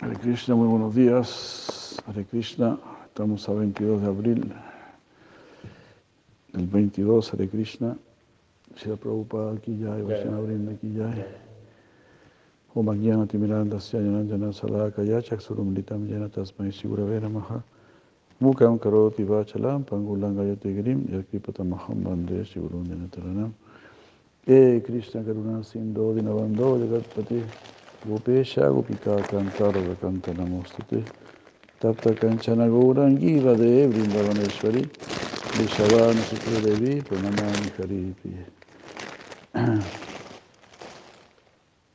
Hare Krishna, muy buenos días. Hare Krishna, estamos a 22 de abril del 22, Hare Krishna. Shira Prabhupada aquí ya, Vaishnava Brinda aquí ya. Om Agyana Timirandasya Jananjana Salakaya Chaksurumlitam Jana Tasmai Shigurave Namaha Mukam Karoti Vachalam Pangulangayate Girim Yakripatamaham Bande Shigurum Janataranam E Krishna Karuna Sindho Dinavando Jagatpati Gopesha Gopika Kantara Vakanta Namostute Tapta Kanchana Gaurangi Radhe Vrindavaneshwari Vishavana Sutra Devi Pranamani Hari Priye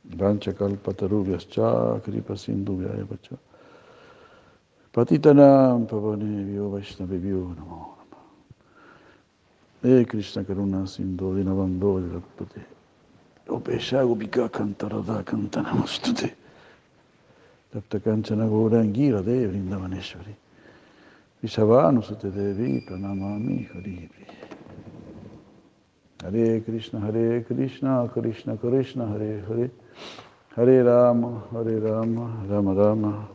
Vanchakalpatarubhyascha kripa sindhuvyaya pacha Patitanam pavanebhyo vaishnavibhyo namo nama E Krishna Karuna Sindhu Dinavando Hare Krishna Hare Krishna Krishna Krishna Hare Hare. Hare Rama Hare Rama Rama Rama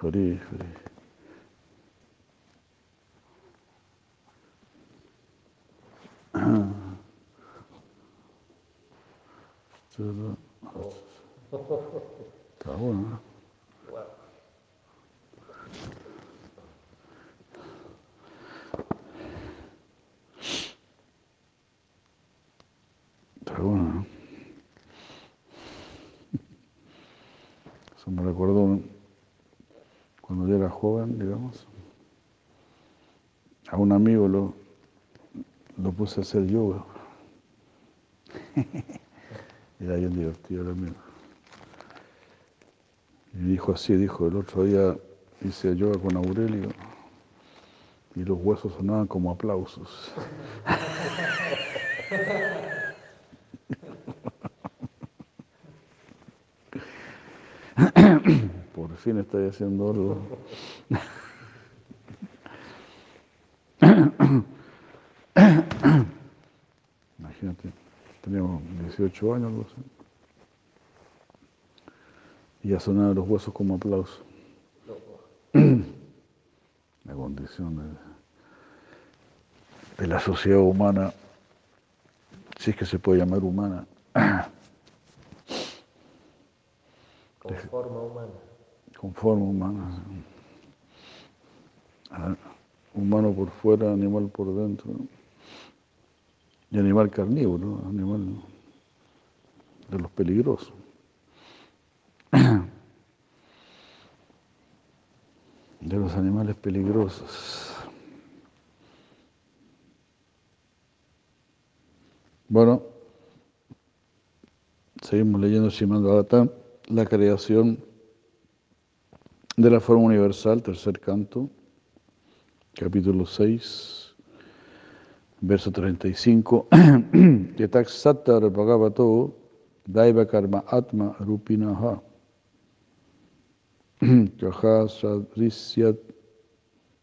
Hare Hare Está bueno, Está bueno, Eso me recuerdo cuando yo era joven, digamos. A un amigo lo, lo puse a hacer yoga. Era bien divertido amigo. Y dijo así, dijo, el otro día hice yoga con Aurelio y los huesos sonaban como aplausos. Por fin estoy haciendo algo. Imagínate, teníamos 18 años, algo así. Y ya sonaban los huesos como aplausos. La condición de, de la sociedad humana, si es que se puede llamar humana. Con forma humana. con forma humana. Ah, Humano por fuera, animal por dentro. Y animal carnívoro, ¿no? animal de los peligrosos. De los animales peligrosos. Bueno, seguimos leyendo Srimad Bhagavatam, la creación de la forma universal, tercer canto, capítulo 6, verso 35. Yatak sattar bhagavato daiva karma atma rupinaha. Kaha sadrisyat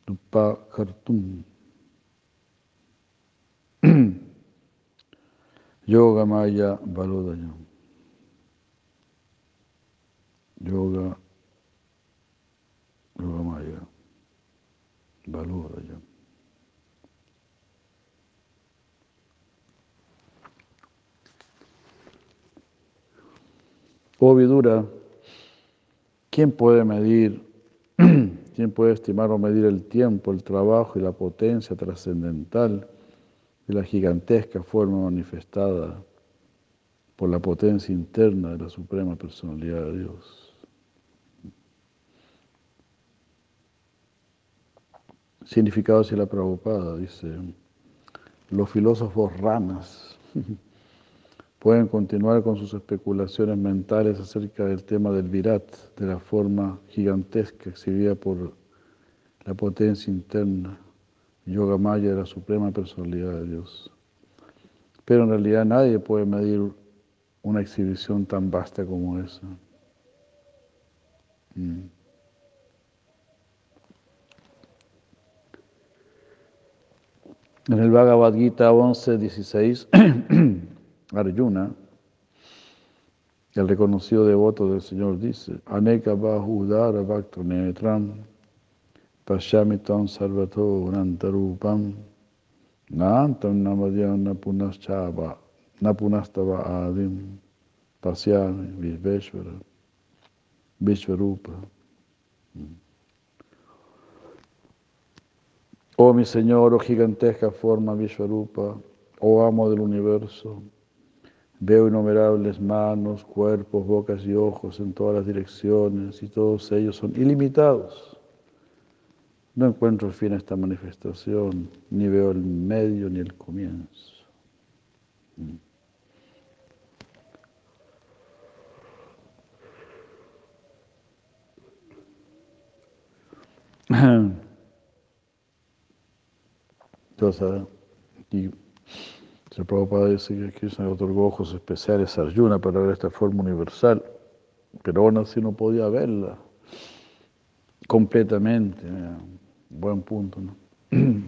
dupa kartum yoga maya balodayam yoga yoga maya balodayam Oh Vidura, ¿quién puede medir, quién puede estimar o medir el tiempo, el trabajo y la potencia trascendental de la gigantesca forma manifestada por la potencia interna de la Suprema Personalidad de Dios? Significado de la Prabhupada, dice, los filósofos ranas pueden continuar con sus especulaciones mentales acerca del tema del virat, de la forma gigantesca exhibida por la potencia interna, yoga maya de la suprema personalidad de Dios. Pero en realidad nadie puede medir una exhibición tan vasta como esa. Mm. En el Bhagavad Gita 11, 16, Arjuna El reconocido devoto del Señor dice, Aneka Bahudara Bhakta Netram Pashyamitam Sarvato Nantarupam Nantam Namadhyam Napunastava Adim Pasyami Vishveshvara Vishvarupa. Oh mi Señor, oh gigantesca forma Vishvarupa, oh amo del universo, veo innumerables manos, cuerpos, bocas y ojos en todas las direcciones y todos ellos son ilimitados. No encuentro fin a esta manifestación, ni veo el medio ni el comienzo. Entonces, aquí el Prabhupada dice que Krishna otorgó ojos especiales a Arjuna para ver esta forma universal, pero aún así no podía verla completamente. Buen punto, ¿no?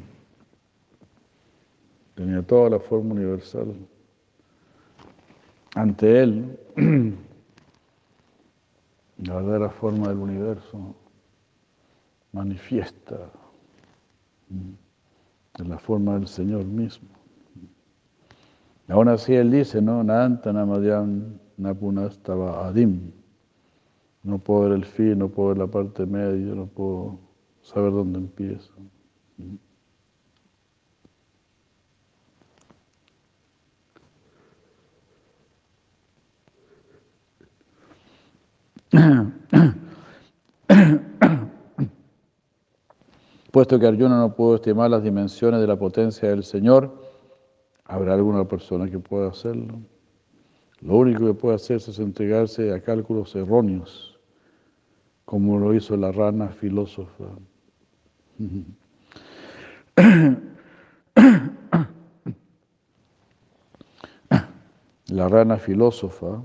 Tenía toda la forma universal ante él, la verdadera forma del universo manifiesta en la forma del Señor mismo. Aún así él dice, ¿no? Napunastava Adim. No puedo ver el fin, no puedo ver la parte media, no puedo saber dónde empieza. Puesto que Arjuna no pudo estimar las dimensiones de la potencia del Señor, habrá alguna persona que pueda hacerlo. Lo único que puede hacerse es entregarse a cálculos erróneos, como lo hizo la rana filósofa. La rana filósofa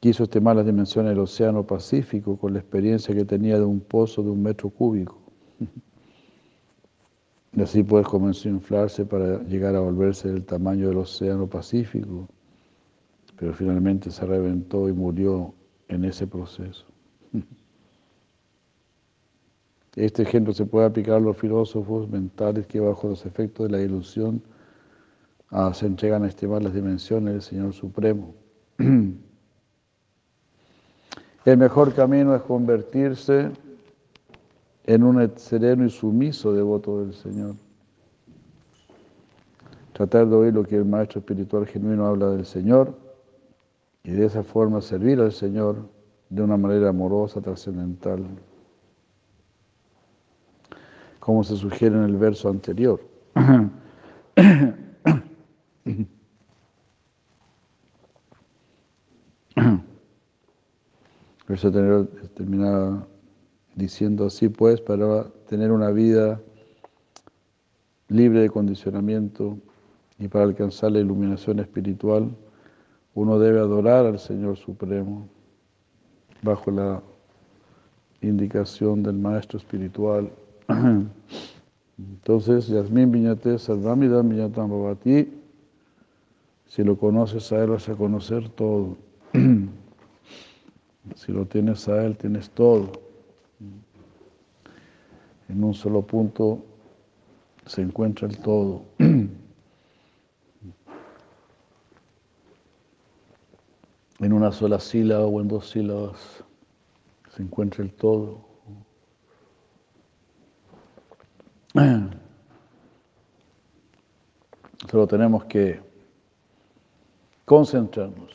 quiso estimar las dimensiones del océano Pacífico con la experiencia que tenía de un pozo de un metro cúbico. Y así pues comenzó a inflarse para llegar a volverse del tamaño del océano Pacífico, pero finalmente se reventó y murió en ese proceso. Este ejemplo se puede aplicar a los filósofos mentales que bajo los efectos de la ilusión ah, se entregan a estimar las dimensiones del Señor Supremo. El mejor camino es convertirse en un sereno y sumiso devoto del Señor. Tratar de oír lo que el maestro espiritual genuino habla del Señor y de esa forma servir al Señor de una manera amorosa, trascendental, como se sugiere en el verso anterior. verso anterior terminaba diciendo así pues, para tener una vida libre de condicionamiento y para alcanzar la iluminación espiritual, uno debe adorar al Señor Supremo bajo la indicación del Maestro Espiritual. Entonces, Yasmin Viñate Sarvamidam Viñatam Bhavati, si lo conoces a Él vas a conocer todo. Si lo tienes a Él, tienes todo en un solo punto se encuentra el todo. En una sola sílaba o en dos sílabas se encuentra el todo. Solo tenemos que concentrarnos.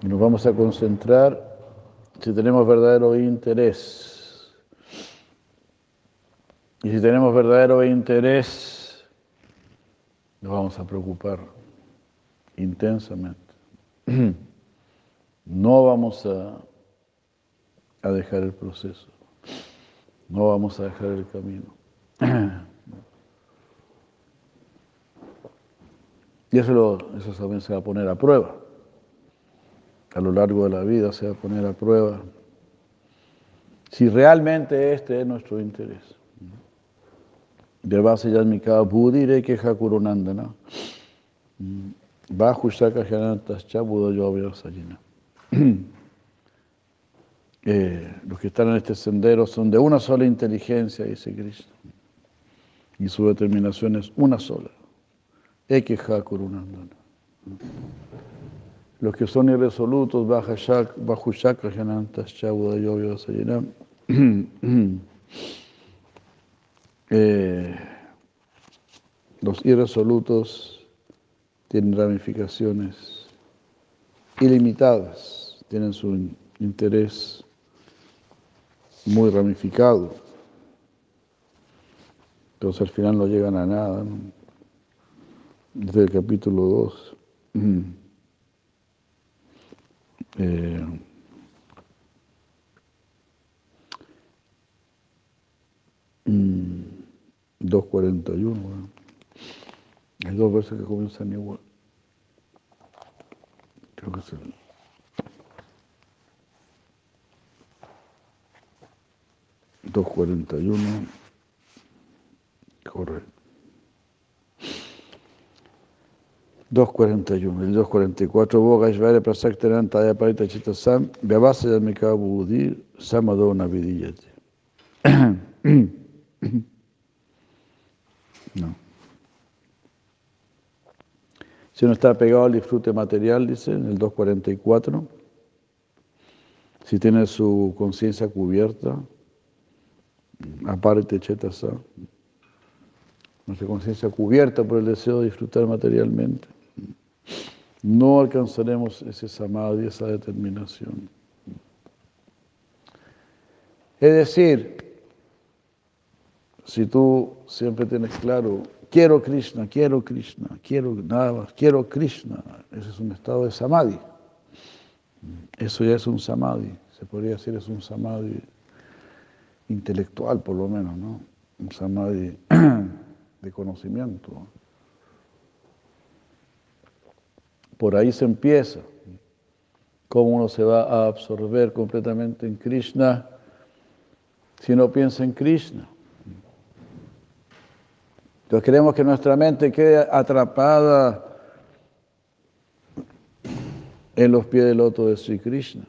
Y nos vamos a concentrar si tenemos verdadero interés y si tenemos verdadero interés, nos vamos a preocupar intensamente. No vamos a, a dejar el proceso, no vamos a dejar el camino. Y eso, lo, eso también se va a poner a prueba. A lo largo de la vida se va a poner a prueba si realmente este es nuestro interés. Devasa Yasmika Budire que Hakurunandana. Bajo Shaka Janantas Chabudo Yovya Sayina. Eh, los que están en este sendero son de una sola inteligencia, dice Krishna. Y su determinación es una sola. Ekeha Kurunandana. Los que son irresolutos, bajo Shaka Janantas Chabudo Yovya Sayina. Eh, los irresolutos tienen ramificaciones ilimitadas, tienen su interés muy ramificado. Entonces al final no llegan a nada. Desde el capítulo 2. Eh, mm, 2.41. Hay dos versos que comienzan igual. Creo que es el. Dos cuarenta y uno. Correcto. 2.41, el 2.44, Boga Ishvara Prasaktaran Taya Parita Chita Sam, Vyavasa Yamika Budir, Samadona Vidiyate. No. Si uno está pegado al disfrute material, dice en el 244, si tiene su conciencia cubierta, aparte chetasa, nuestra conciencia cubierta por el deseo de disfrutar materialmente, no alcanzaremos ese samadhi, esa determinación. Es decir, si tú siempre tienes claro quiero Krishna, quiero Krishna, quiero nada más, quiero Krishna. Ese es un estado de samadhi. Eso ya es un samadhi, se podría decir es un samadhi intelectual por lo menos, ¿no? Un samadhi de conocimiento. Por ahí se empieza. Cómo uno se va a absorber completamente en Krishna si no piensa en Krishna. Entonces queremos que nuestra mente quede atrapada en los pies del loto de Sri Krishna,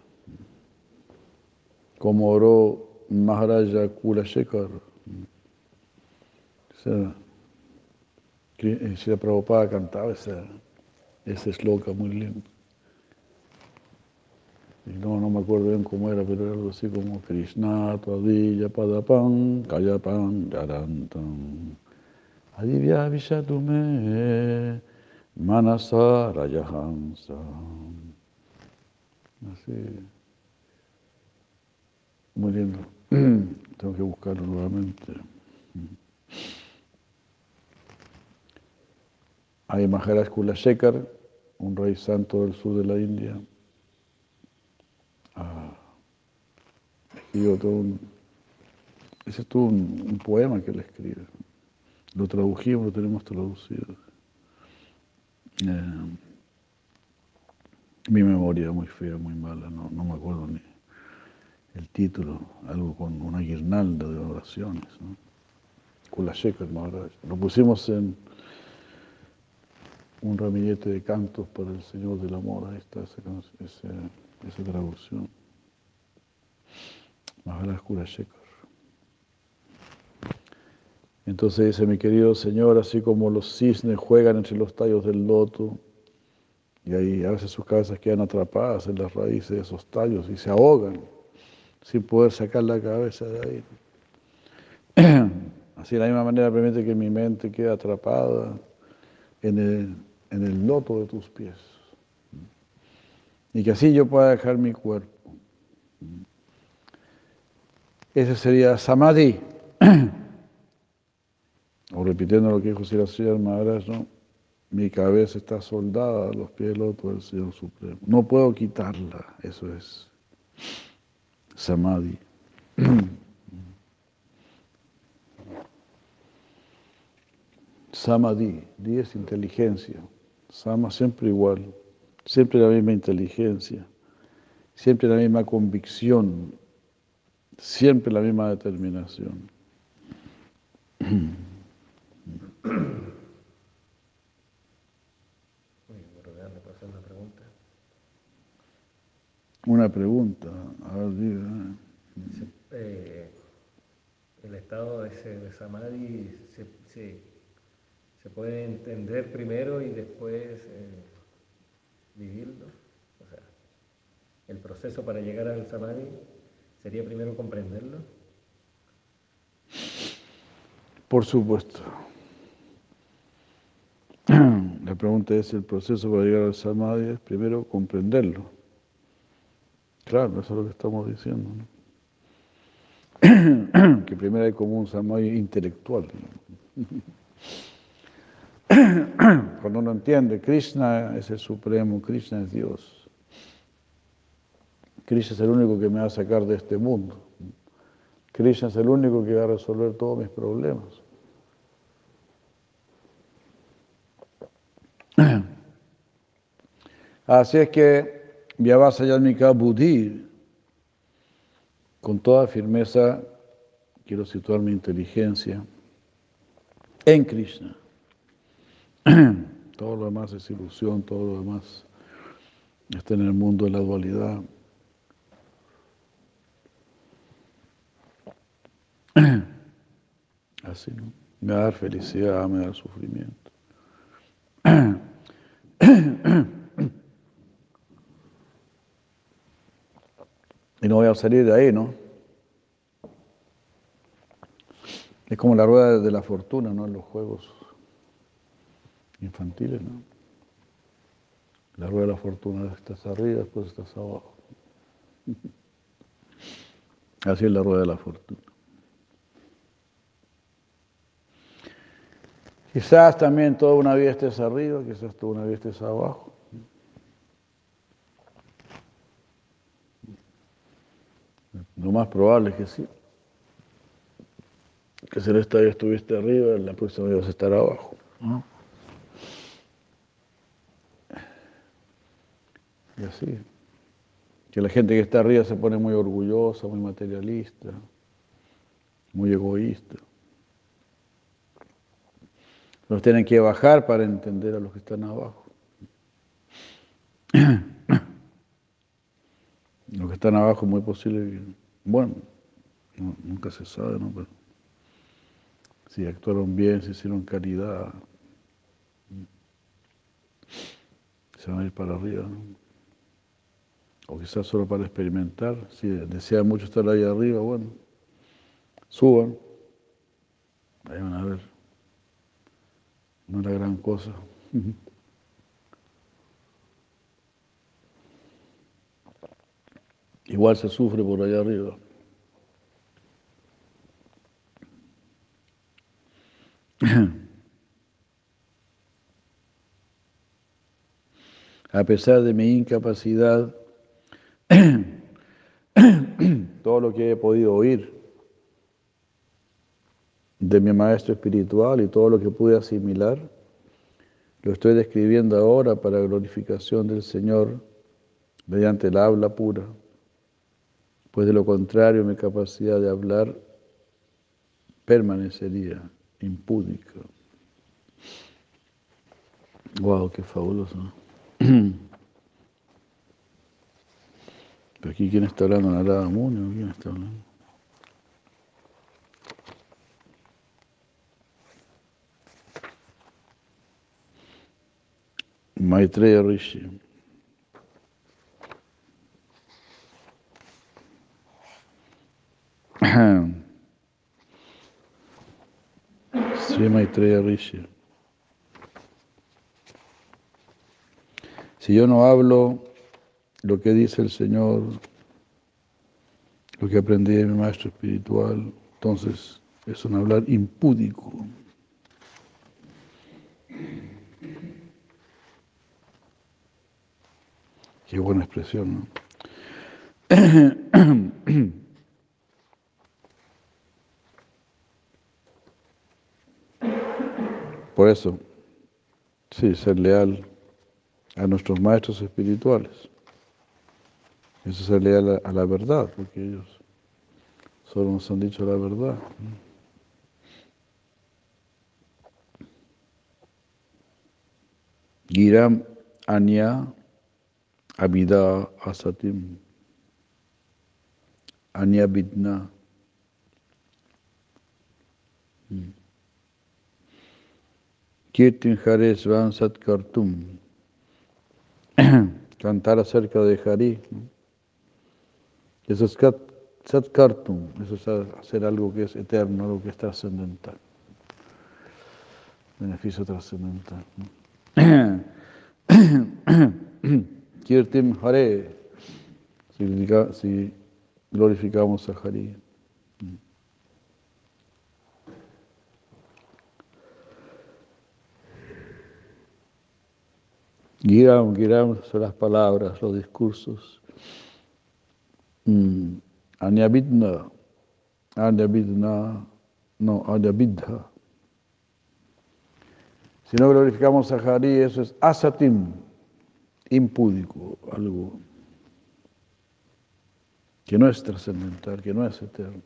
como oró Maharaja Kula Shekhar. la Prabhupada cantaba ese, ese sloka muy lindo. No, no me acuerdo bien cómo era, pero era algo así como Krishna, Tadilla, Padapan, Kayapan, Garantam. Adivya Vishadume Manasa Rajahansa. Así. Muy lindo. Tengo que buscarlo nuevamente. Hay Maharaj Kulashekar, un rey santo del sur de la India. Ah, y otro, un, ese es todo un, un poema que él escribe. Lo tradujimos, lo tenemos traducido. Eh, mi memoria muy fea, muy mala, no, no, me acuerdo ni el título, algo con una guirnalda de oraciones. ¿no? Kulashekar Maharaj. Lo pusimos en un ramillete de cantos para el Señor del Amor, ahí está esa, esa, esa traducción. Maharaj Kulashekar. Entonces dice, mi querido Señor, así como los cisnes juegan entre los tallos del loto, y ahí a veces sus cabezas quedan atrapadas en las raíces de esos tallos y se ahogan sin poder sacar la cabeza de ahí. Así de la misma manera permite que mi mente quede atrapada en el, en el loto de tus pies. Y que así yo pueda dejar mi cuerpo. Ese sería samadhi. Repitiendo lo que dijo Siracía Maharaj, ¿no? mi cabeza está soldada a los pies del otro del Señor Supremo. No puedo quitarla, eso es Samadhi. Samadhi, di es inteligencia. Sama siempre igual, siempre la misma inteligencia, siempre la misma convicción, siempre la misma determinación. una pregunta. Una pregunta, a ver. Eh. eh, el estado ese de Samadhi se, se, se, puede entender primero y después eh, vivirlo. O sea, el proceso para llegar al Samadhi sería primero comprenderlo. Por supuesto pregunta es, ¿el proceso para llegar al samadhi es primero comprenderlo? Claro, eso es lo que estamos diciendo. ¿no? que primero hay como un samadhi intelectual. Cuando uno entiende, Krishna es el supremo, Krishna es Dios. Krishna es el único que me va a sacar de este mundo. Krishna es el único que va a resolver todos mis problemas. Así es que Vyavasa Yalmika Buddhi, con toda firmeza, quiero situar mi inteligencia en Krishna. Todo lo demás es ilusión, todo lo demás está en el mundo de la dualidad. Así, ¿no? Me va a dar felicidad, me va dar sufrimiento. Y no voy a salir de ahí, ¿no? Es como la rueda de la fortuna, ¿no? En los juegos infantiles, ¿no? La rueda de la fortuna, estás arriba, después estás abajo. Así es la rueda de la fortuna. Quizás también toda una vida estés arriba, quizás toda una vida estés abajo. Lo más probable es que sí. Que si en esta vida estuviste arriba, en la próxima vida vas a estar abajo. Y así. Que la gente que está arriba se pone muy orgullosa, muy materialista, muy egoísta. Los tienen que bajar para entender a los que están abajo. Los que están abajo, muy posible que, bueno, nunca se sabe, ¿no? Pero si actuaron bien, si hicieron caridad, se van a ir para arriba, ¿no? O quizás solo para experimentar, si desean mucho estar ahí arriba, bueno, suban, ahí van a ver, no es la gran cosa. Igual se sufre por allá arriba. A pesar de mi incapacidad, todo lo que he podido oír de mi maestro espiritual y todo lo que pude asimilar, lo estoy describiendo ahora para glorificación del Señor mediante el habla pura pues de lo contrario mi capacidad de hablar permanecería impúdica. Wow, qué fabuloso. Pero aquí quién está hablando, Narada Muni quién está hablando? Maitreya Rishi. Si yo no hablo lo que dice el Señor, lo que aprendí de mi maestro espiritual, entonces es un hablar impúdico. Qué buena expresión, ¿no? Por eso, sí, ser leal a nuestros maestros espirituales. Eso es ser leal a, la verdad, porque ellos solo nos han dicho la verdad. Giram Anya Abida Asatim. Anyabidna. Mm. Kirtin Hare Svan Satkartum. Cantar acerca de Hari. Eso es Satkartum, eso es hacer algo que es eterno, algo que es trascendental. Beneficio trascendental. Kirtim Hare, si glorificamos a Hari. Giram, Giram son las palabras, los discursos. Mm. Anyabidna, Anyabidna, no, Anyabidha. Si no glorificamos a Hari, eso es asatim, impúdico, algo que no es trascendental, que no es eterno.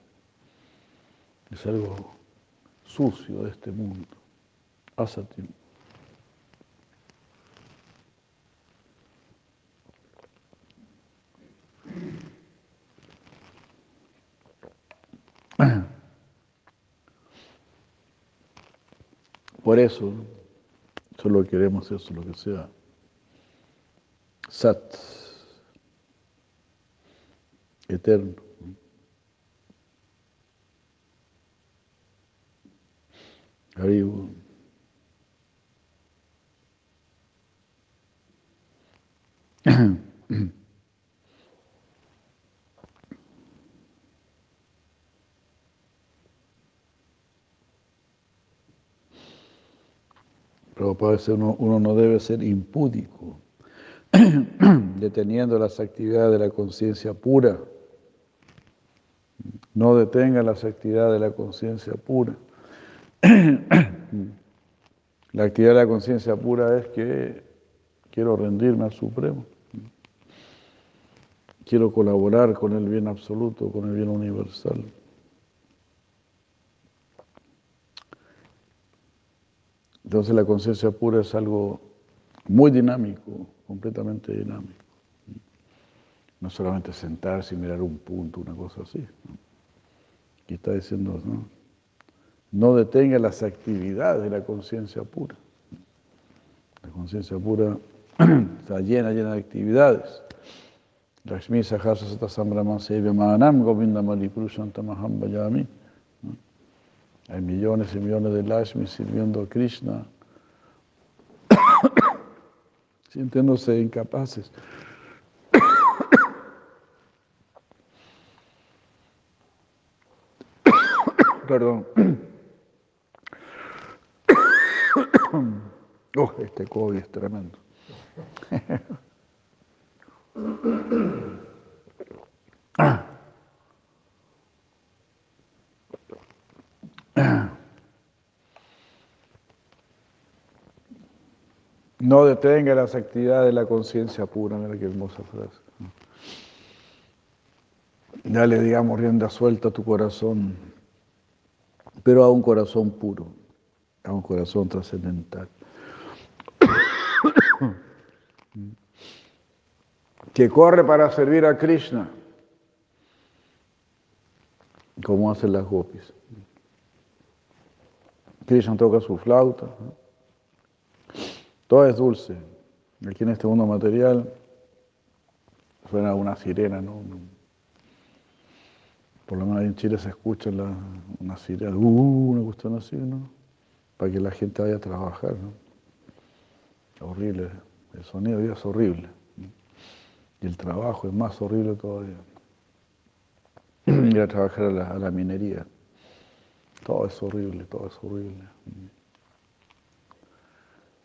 Es algo sucio de este mundo. Asatim. Por eso, solo queremos eso, lo que sea sat, eterno. Arriba. Uno no debe ser impúdico, deteniendo las actividades de la conciencia pura. No detenga las actividades de la conciencia pura. La actividad de la conciencia pura es que quiero rendirme al Supremo. Quiero colaborar con el bien absoluto, con el bien universal. Entonces la conciencia pura es algo muy dinámico, completamente dinámico. No solamente sentarse y mirar un punto, una cosa así. Aquí está diciendo, ¿no? no detenga las actividades de la conciencia pura. La conciencia pura está llena, llena de actividades. Lakshmi Sahasa Sata Sambrama Sevya Mahanam Govinda Malipurushantamaham Vayami. Hay millones y millones de Lakshmi sirviendo a Krishna, sintiéndose incapaces. Perdón. Oh, este COVID es tremendo. No detenga las actividades de la conciencia pura, mira qué hermosa frase. Dale, digamos, rienda suelta a tu corazón, pero a un corazón puro, a un corazón trascendental. que corre para servir a Krishna, como hacen las gopis. Krishna toca su flauta. Todo es dulce. Aquí en este mundo material suena una sirena, ¿no? Por lo menos en Chile se escucha una sirena, uh, una cuestión así, ¿no? Para que la gente vaya a trabajar, ¿no? Horrible. El sonido es horrible. Y el trabajo es más horrible todavía. Ir a trabajar a la minería. Todo es horrible, todo es horrible.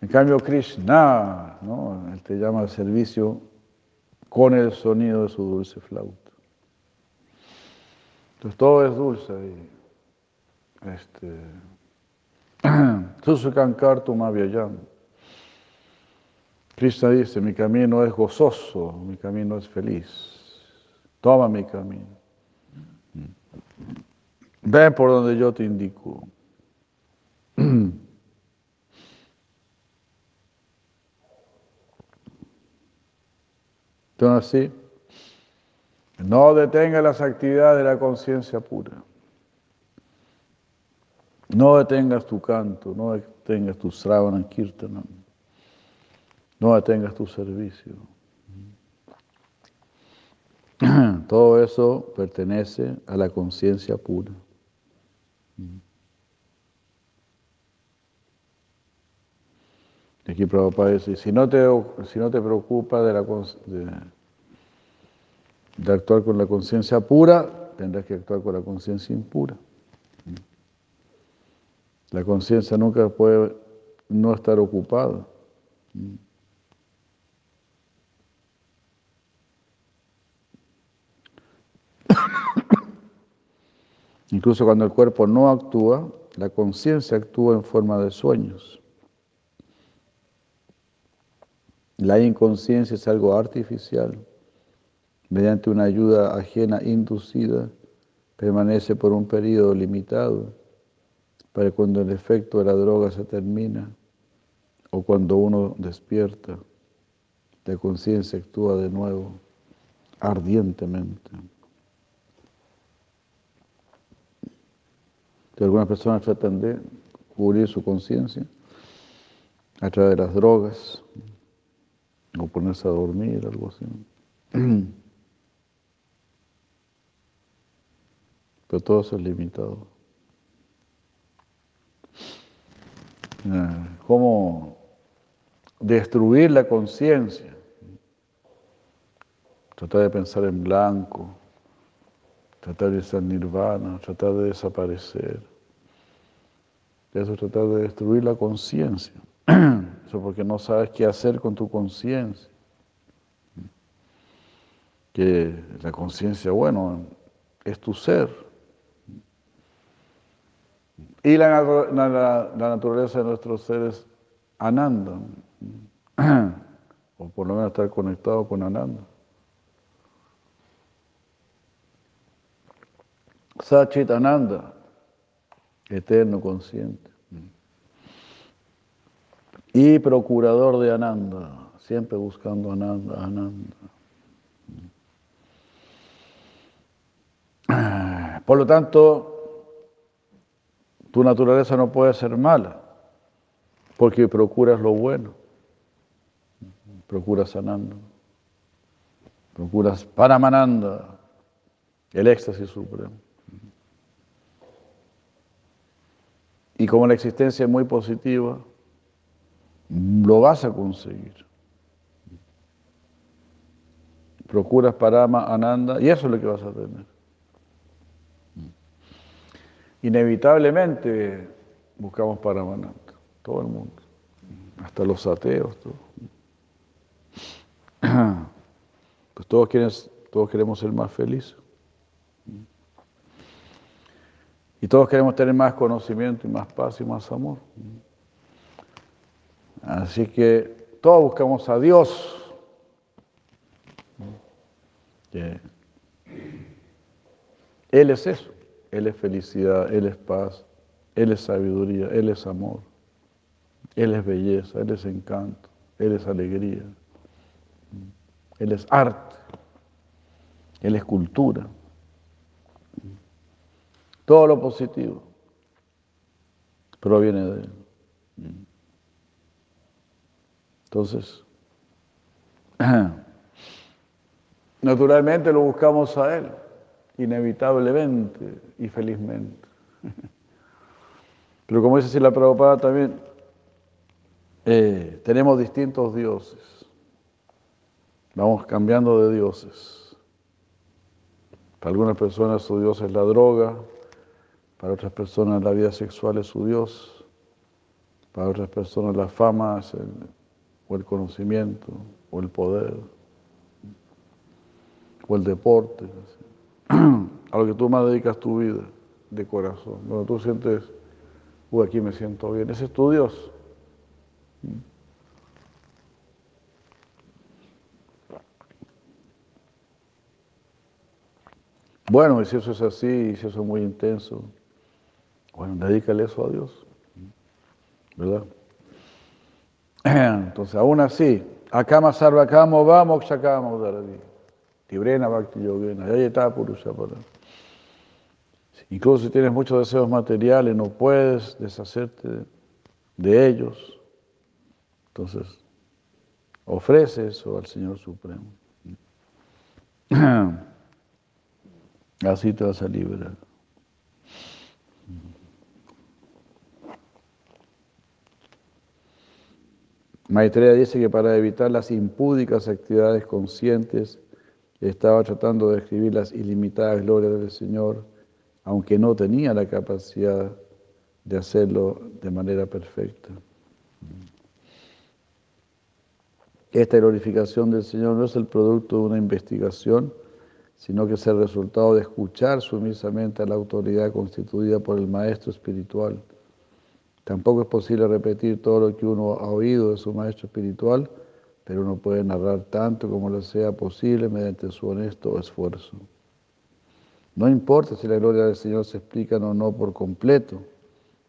En cambio, Krishna, ¿no? Él te llama al servicio con el sonido de su dulce flauta. Entonces todo es dulce ahí. Este, Susukankar Mavyayam. Krishna dice, mi camino es gozoso, mi camino es feliz. Toma mi camino. Ven por donde yo te indico. Entonces así, No detenga las actividades de la conciencia pura. No detengas tu canto, no detengas tu sravana kirtanam. No detengas tu servicio. Todo eso pertenece a la conciencia pura. Aquí Prabhupada dice, si no te, si no te preocupa de, actuar con la conciencia pura, tendrás que actuar con la conciencia impura. La conciencia nunca puede no estar ocupada. Incluso cuando el cuerpo no actúa, la conciencia actúa en forma de sueños. La inconsciencia es algo artificial. Mediante una ayuda ajena inducida, permanece por un periodo limitado para cuando el efecto de la droga se termina o cuando uno despierta, la conciencia actúa de nuevo ardientemente. algunas personas tratan de cubrir su conciencia a través de las drogas o ponerse a dormir, algo así. Pero todo eso es limitado. Ah, ¿Cómo destruir la conciencia? Tratar de pensar en blanco, tratar de ser nirvana, tratar de desaparecer. Eso es tratar de destruir la conciencia. Porque no sabes qué hacer con tu conciencia. Que la conciencia, bueno, es tu ser. Y la, naturaleza de nuestros seres Ananda, o por lo menos estar conectado con Ananda. Sachit Ananda, eterno consciente. Y procurador de Ananda, siempre buscando Ananda, Ananda. Por lo tanto, tu naturaleza no puede ser mala, porque procuras lo bueno, procuras sanando, procuras Paramananda, el éxtasis supremo. Y como la existencia es muy positiva, lo vas a conseguir. Procuras Parama, Ananda, y eso es lo que vas a tener inevitablemente buscamos Paramananda, todo el mundo, hasta los ateos. Pues todos, quieren, todos queremos ser más felices. Y todos queremos tener más conocimiento y más paz y más amor. Así que todos buscamos a Dios. Él es eso. Él es felicidad, Él es paz, Él es sabiduría, Él es amor, Él es belleza, Él es encanto, Él es alegría, Él es arte, Él es cultura. Todo lo positivo proviene de Él. Entonces, naturalmente lo buscamos a Él inevitablemente y felizmente. Pero como dice la Prabhupada también, eh, tenemos distintos dioses. Vamos cambiando de dioses. Para algunas personas su dios es la droga, para otras personas la vida sexual es su dios, para otras personas la fama es o el conocimiento, o el poder, o el deporte a lo que tú más dedicas tu vida de corazón, donde tú sientes, uy, aquí me siento bien, ese es tu Dios. Bueno, y si eso es así, y si eso es muy intenso, bueno, dedícale eso a Dios, ¿verdad? Entonces, aún así, acá más vamos, chacamos, Tibrena Bhakti Yogena, Yayeta Purusha para. Incluso si tienes muchos deseos materiales, no puedes deshacerte de ellos. Entonces, ofrece eso al Señor Supremo. Así te vas a liberar. Maitreya dice que para evitar las impúdicas actividades conscientes, estaba tratando de escribir las ilimitadas glorias del Señor, aunque no tenía la capacidad de hacerlo de manera perfecta. Esta glorificación del Señor no es el producto de una investigación, sino que es el resultado de escuchar sumisamente a la autoridad constituida por el Maestro Espiritual Tampoco es posible repetir todo lo que uno ha oído de su maestro espiritual, pero uno puede narrar tanto como le sea posible mediante su honesto esfuerzo. No importa si la gloria del Señor se explica o no por completo,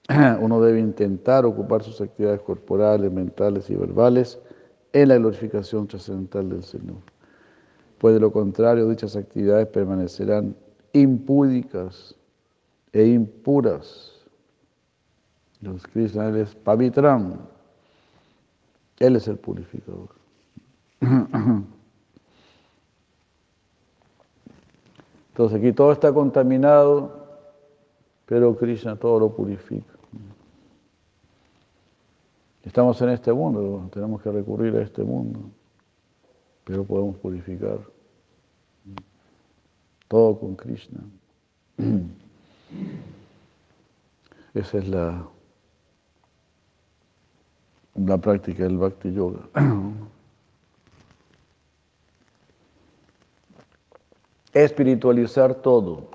uno debe intentar ocupar sus actividades corporales, mentales y verbales en la glorificación trascendental del Señor. Pues de lo contrario, dichas actividades permanecerán impúdicas e impuras los Krishna, es Pavitram. Él es el purificador. Entonces aquí todo está contaminado, pero Krishna todo lo purifica. Estamos en este mundo, tenemos que recurrir a este mundo, pero podemos purificar todo con Krishna. Esa es la, la práctica del Bhakti Yoga. Espiritualizar todo.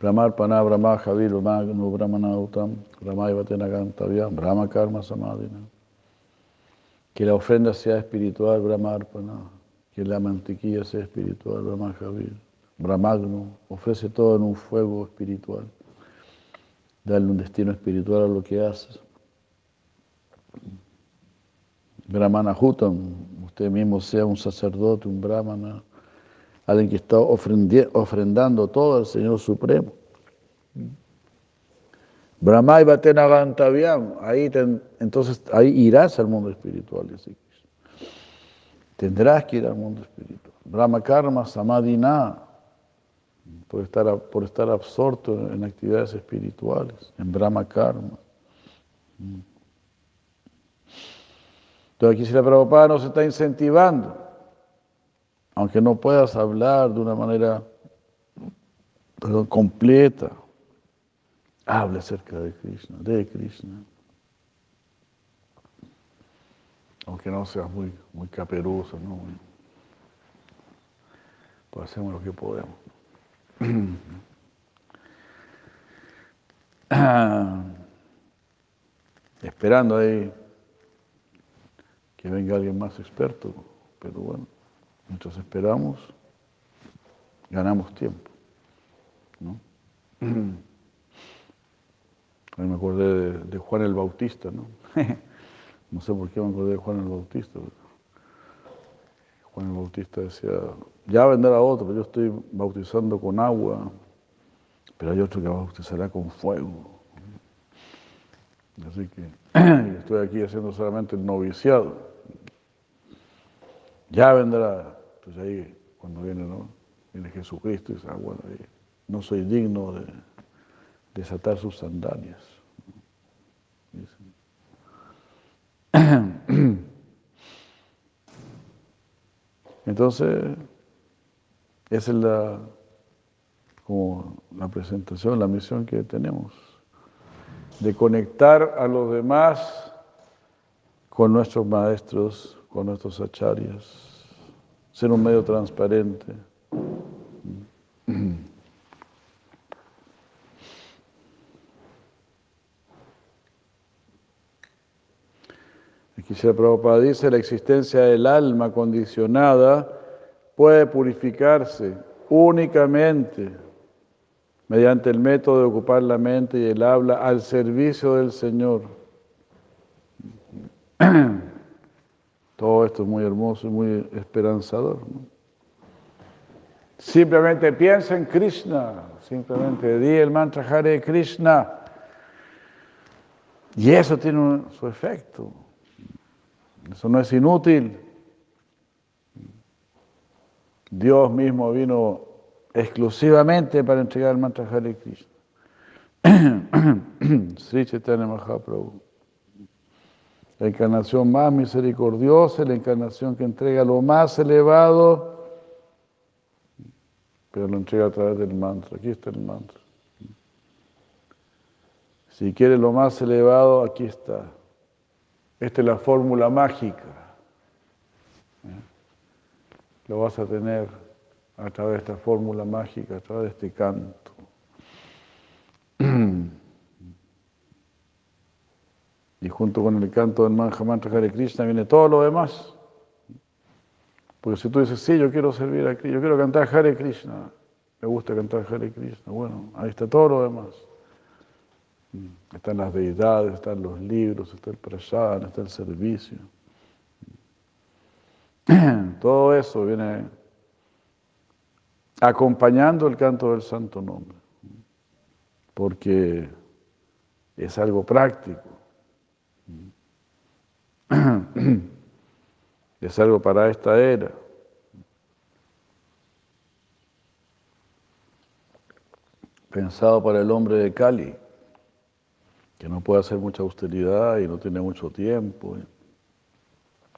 Brahmar Pana Brahma Javir Magno Brahmanautam Brahma Gantavyam Brahma Karma Samadhina. Que la ofrenda sea espiritual, Brahmarpana. Que la mantequilla sea espiritual, Brahma Javir. Brahmagno ofrece todo en un fuego espiritual. Darle un destino espiritual a lo que haces. Brahmana Hutam, usted mismo sea un sacerdote, un brahmana, alguien que está ofrendando todo al Señor Supremo. Brahma y ahí entonces ahí irás al mundo espiritual. Tendrás que ir al mundo espiritual. Brahma Karma Samadhina, por estar, por estar absorto en actividades espirituales, en Brahma Karma. Entonces aquí si la Prabhupada nos está incentivando, aunque no puedas hablar de una manera completa, hable acerca de Krishna, de Krishna. Aunque no seas muy, muy caperuso, ¿no? Pues hacemos lo que podemos. Esperando ahí que venga alguien más experto, pero bueno, mientras esperamos, ganamos tiempo. ¿no? A mí me acordé de, Juan el Bautista, ¿no? no sé por qué me acordé de Juan el Bautista. Juan el Bautista decía, ya vendrá otro, yo estoy bautizando con agua, pero hay otro que bautizará con fuego. Así que estoy aquí haciendo solamente el noviciado ya vendrá. Entonces ahí, cuando viene, ¿no? Viene Jesucristo y dice, ah, no soy digno de desatar sus sandalias. Entonces, esa es la, como la presentación, la misión que tenemos, de conectar a los demás con nuestros maestros con nuestros acharyas, ser un medio transparente. Aquí se Prabhupada dice, la existencia del alma condicionada puede purificarse únicamente mediante el método de ocupar la mente y el habla al servicio del Señor. Todo esto es muy hermoso y muy esperanzador. Simplemente piensa en Krishna, simplemente di el mantra Hare Krishna. Y eso tiene su efecto. Eso no es inútil. Dios mismo vino exclusivamente para entregar el mantra Hare Krishna. Sri Chaitanya Mahaprabhu. La encarnación más misericordiosa, la encarnación que entrega lo más elevado pero lo entrega a través del mantra. Aquí está el mantra. Si quieres lo más elevado, aquí está. Esta es la fórmula mágica. Lo vas a tener a través de esta fórmula mágica, a través de este canto. Y junto con el canto del Mantra Mantra Hare Krishna viene todo lo demás. Porque si tú dices, sí, yo quiero servir a Krishna, yo quiero cantar Hare Krishna, me gusta cantar Hare Krishna, bueno, ahí está todo lo demás. Mm, están las deidades, están los libros, está el prasad, está el servicio. Todo eso viene acompañando el canto del santo nombre, porque es algo práctico. Es algo para esta era. Pensado para el hombre de Cali, que no puede hacer mucha austeridad y no tiene mucho tiempo.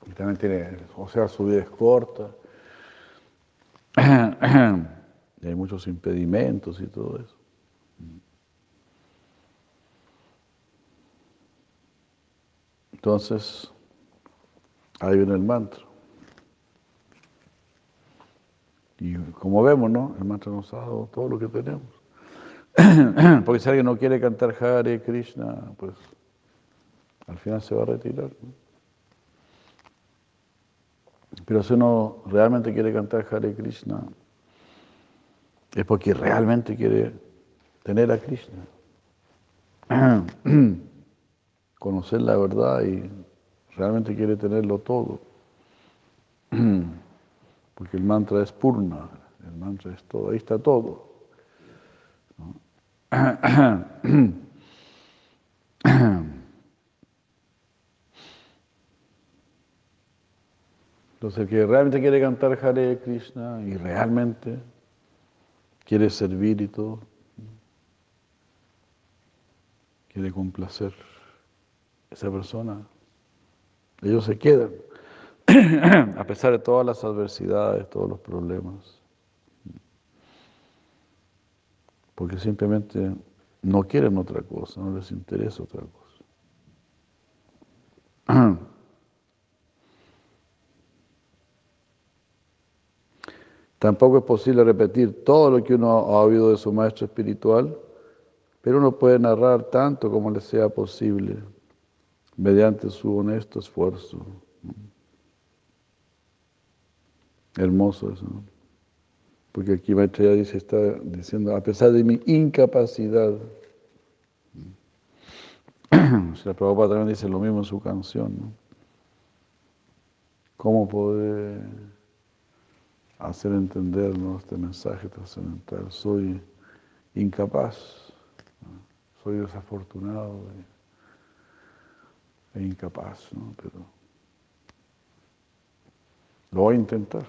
Y también tiene, o sea, su vida es corta. Y hay muchos impedimentos y todo eso. Entonces, ahí viene el mantra. Y como vemos, ¿no? El mantra nos ha dado todo lo que tenemos. Porque si alguien no quiere cantar Hare Krishna, pues al final se va a retirar. Pero si uno realmente quiere cantar Hare Krishna, es porque realmente quiere tener a Krishna. Conocer la verdad y realmente quiere tenerlo todo. Porque el mantra es purna, el mantra es todo, ahí está todo. Entonces, el que realmente quiere cantar Hare Krishna y realmente quiere servir y todo, quiere complacer esa persona, ellos se quedan, a pesar de todas las adversidades, todos los problemas, porque simplemente no quieren otra cosa, no les interesa otra cosa. Tampoco es posible repetir todo lo que uno ha oído de su maestro espiritual, pero uno puede narrar tanto como le sea posible mediante su honesto esfuerzo. Hermoso eso. Porque aquí Maestro ya dice, está diciendo, a pesar de mi incapacidad, la Prabhupada también dice lo mismo en su canción, ¿no? ¿Cómo poder hacer entender este mensaje trascendental? Soy incapaz, soy desafortunado e incapaz, ¿no? Pero lo voy a intentar.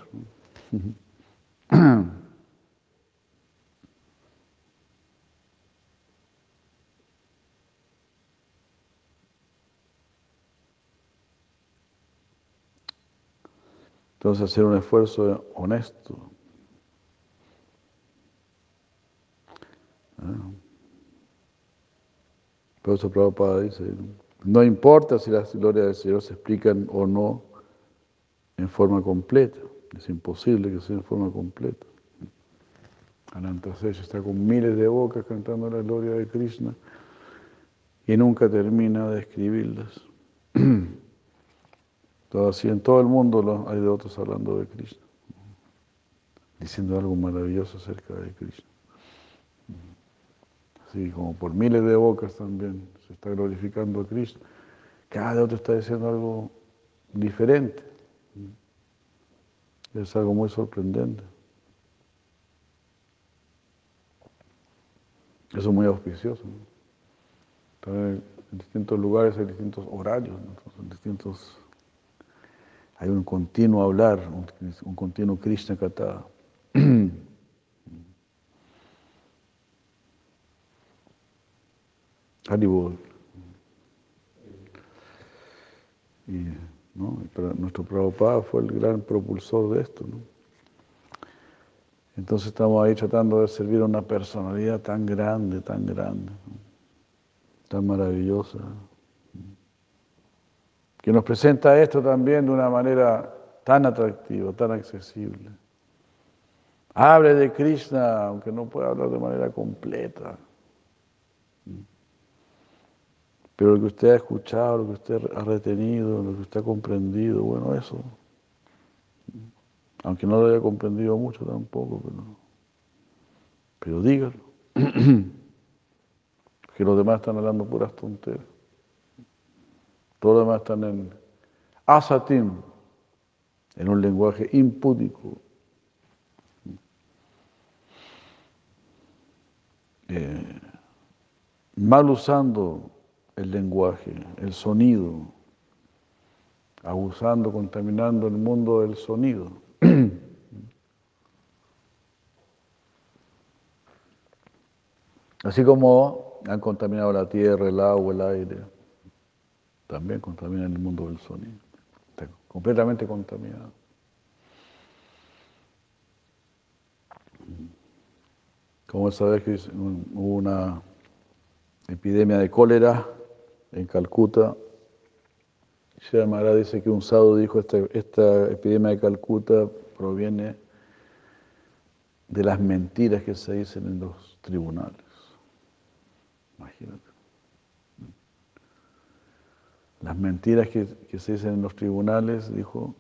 Entonces hacer un esfuerzo honesto. Ah. Por eso Prabhupada dice, importa si las glorias del Señor se explican o no en forma completa. Es imposible que sea en forma completa. Anantasesh está con miles de bocas cantando la gloria de Krishna y nunca termina de escribirlas. Todo así, en todo el mundo hay de otros hablando de Krishna, diciendo algo maravilloso acerca de Krishna así como por miles de bocas también se está glorificando a Cristo, cada otro está diciendo algo diferente. Es algo muy sorprendente. Eso es muy auspicioso. en distintos lugares, hay distintos horarios, en distintos... Hay un continuo hablar, un, un continuo Krishna Kata. Haribol. Y, ¿no? nuestro Prabhupada fue el gran propulsor de esto. Entonces estamos ahí tratando de servir a una personalidad tan grande, tan grande, tan maravillosa, que nos presenta esto también de una manera tan atractiva, tan accesible. Hable de Krishna, aunque no pueda hablar de manera completa. Pero lo que usted ha escuchado, lo que usted ha retenido, lo que usted ha comprendido, bueno, eso aunque no lo haya comprendido mucho tampoco, pero, pero dígalo. que los demás están hablando puras tonteras. Todos los demás están en asatim, en un lenguaje impúdico. Eh, mal usando el lenguaje, el sonido, abusando, contaminando el mundo del sonido. Así como han contaminado la tierra, el agua, el aire, también contaminan el mundo del sonido. Está completamente contaminado. Como esa vez que hubo una epidemia de cólera en Calcuta, Shri dice que un sadhu dijo, esta, esta epidemia de Calcuta proviene de las mentiras que se dicen en los tribunales. Imagínate. Las mentiras que, se dicen en los tribunales, dijo,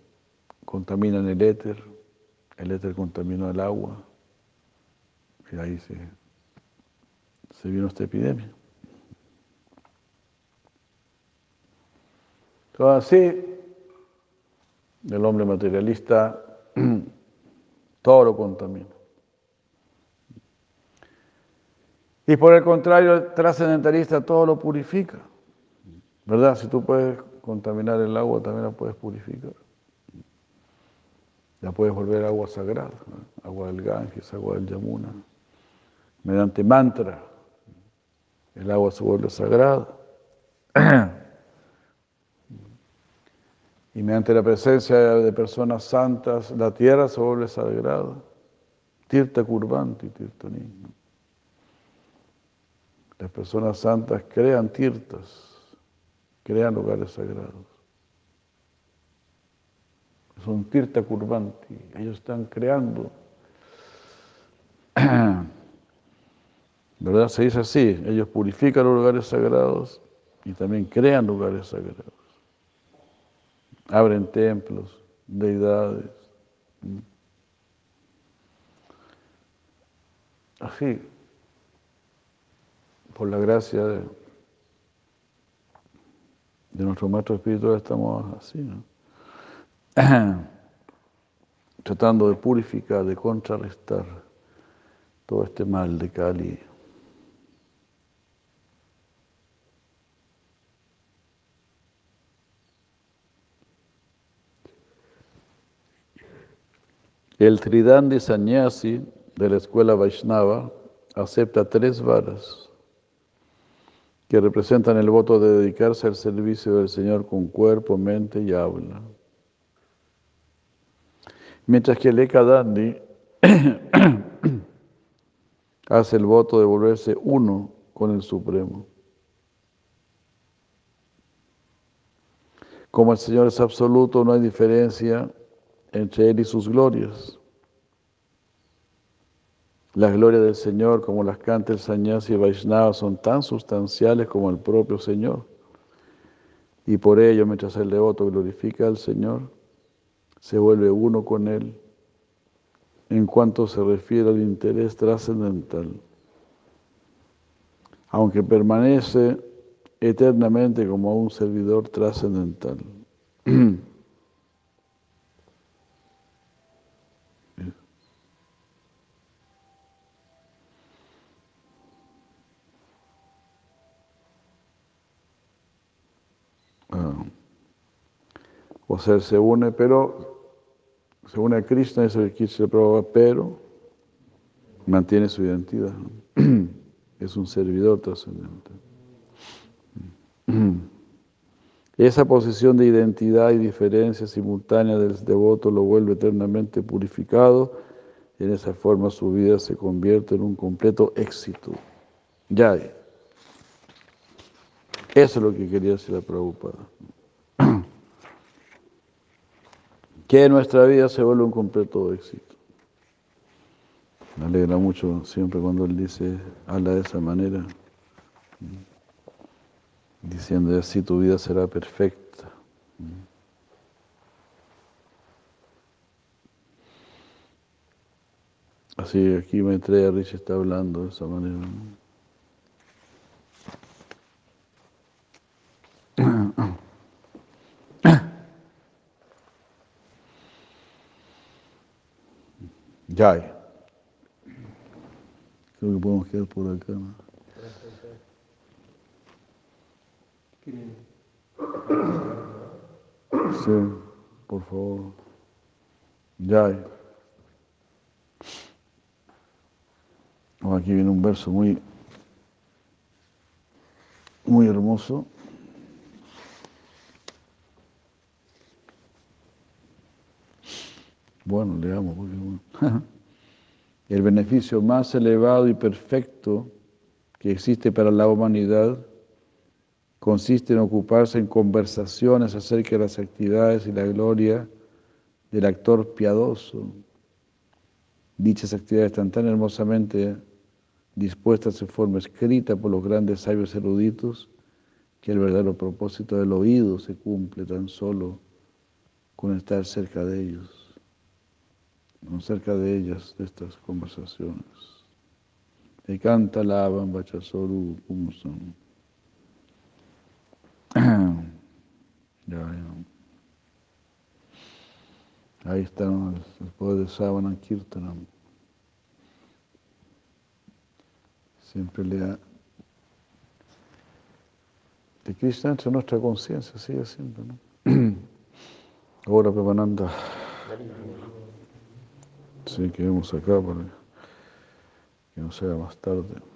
contaminan el éter, el éter contaminó el agua, y ahí se, se vino esta epidemia. Así, el hombre materialista todo lo contamina. Y por el contrario, el trascendentalista todo lo purifica. ¿Verdad? Si tú puedes contaminar el agua, también la puedes purificar. La puedes volver agua sagrada, agua del Ganges, agua del Yamuna. Mediante mantra, el agua se vuelve sagrada. Y mediante la presencia de personas santas, la tierra se vuelve sagrada. Tirta Kurbanti, Tirta Las personas santas crean tirtas, crean lugares sagrados. Son Tirta Kurbanti, ellos están creando. ¿Verdad? Se dice así, ellos purifican los lugares sagrados y también crean lugares sagrados abren templos, deidades. Así, por la gracia de, nuestro maestro espiritual estamos así, ¿no? tratando de purificar, de contrarrestar todo este mal de Cali. El Tridandi Sannyasi de la escuela Vaishnava acepta tres varas que representan el voto de dedicarse al servicio del Señor con cuerpo, mente y habla. Mientras que el Ekadandi hace el voto de volverse uno con el Supremo. Como el Señor es absoluto, no hay diferencia entre Él y sus glorias. Las glorias del Señor, como las canta el Sanyasi y Vaishnava, son tan sustanciales como el propio Señor. Y por ello, mientras el devoto glorifica al Señor, se vuelve uno con Él en cuanto se refiere al interés trascendental. Aunque permanece eternamente como un servidor trascendental. Sea, se une, pero se une a Krishna, es el Krishna Prabhupada, pero mantiene su identidad. Es un servidor trascendente. Esa posición de identidad y diferencia simultánea del devoto lo vuelve eternamente purificado y en esa forma su vida se convierte en un completo éxito. Ya. Eso es lo que quería decir la Prabhupada. Que nuestra vida se vuelva un completo éxito. Me alegra mucho siempre cuando él dice, habla de esa manera, diciendo así tu vida será perfecta. Así aquí Maitreya Rich está hablando de esa manera. Ya. Creo que podemos quedar por acá. Sí, por favor. Ya. Aquí viene un verso muy, muy hermoso. Bueno, leamos. Porque, bueno. El beneficio más elevado y perfecto que existe para la humanidad consiste en ocuparse en conversaciones acerca de las actividades y la gloria del actor piadoso. Dichas actividades están tan hermosamente dispuestas en forma escrita por los grandes sabios eruditos que el verdadero propósito del oído se cumple tan solo con estar cerca de ellos cerca de ellas, de estas conversaciones. Y canta lavan bachasoru kumsam. Ya, ya. Ahí están el poder de Savana Kirtanam. Siempre le da. De Krishna entre nuestra conciencia, sigue siendo, ¿no? Ahora, Pepananda. Sí, quedemos acá para que no sea más tarde.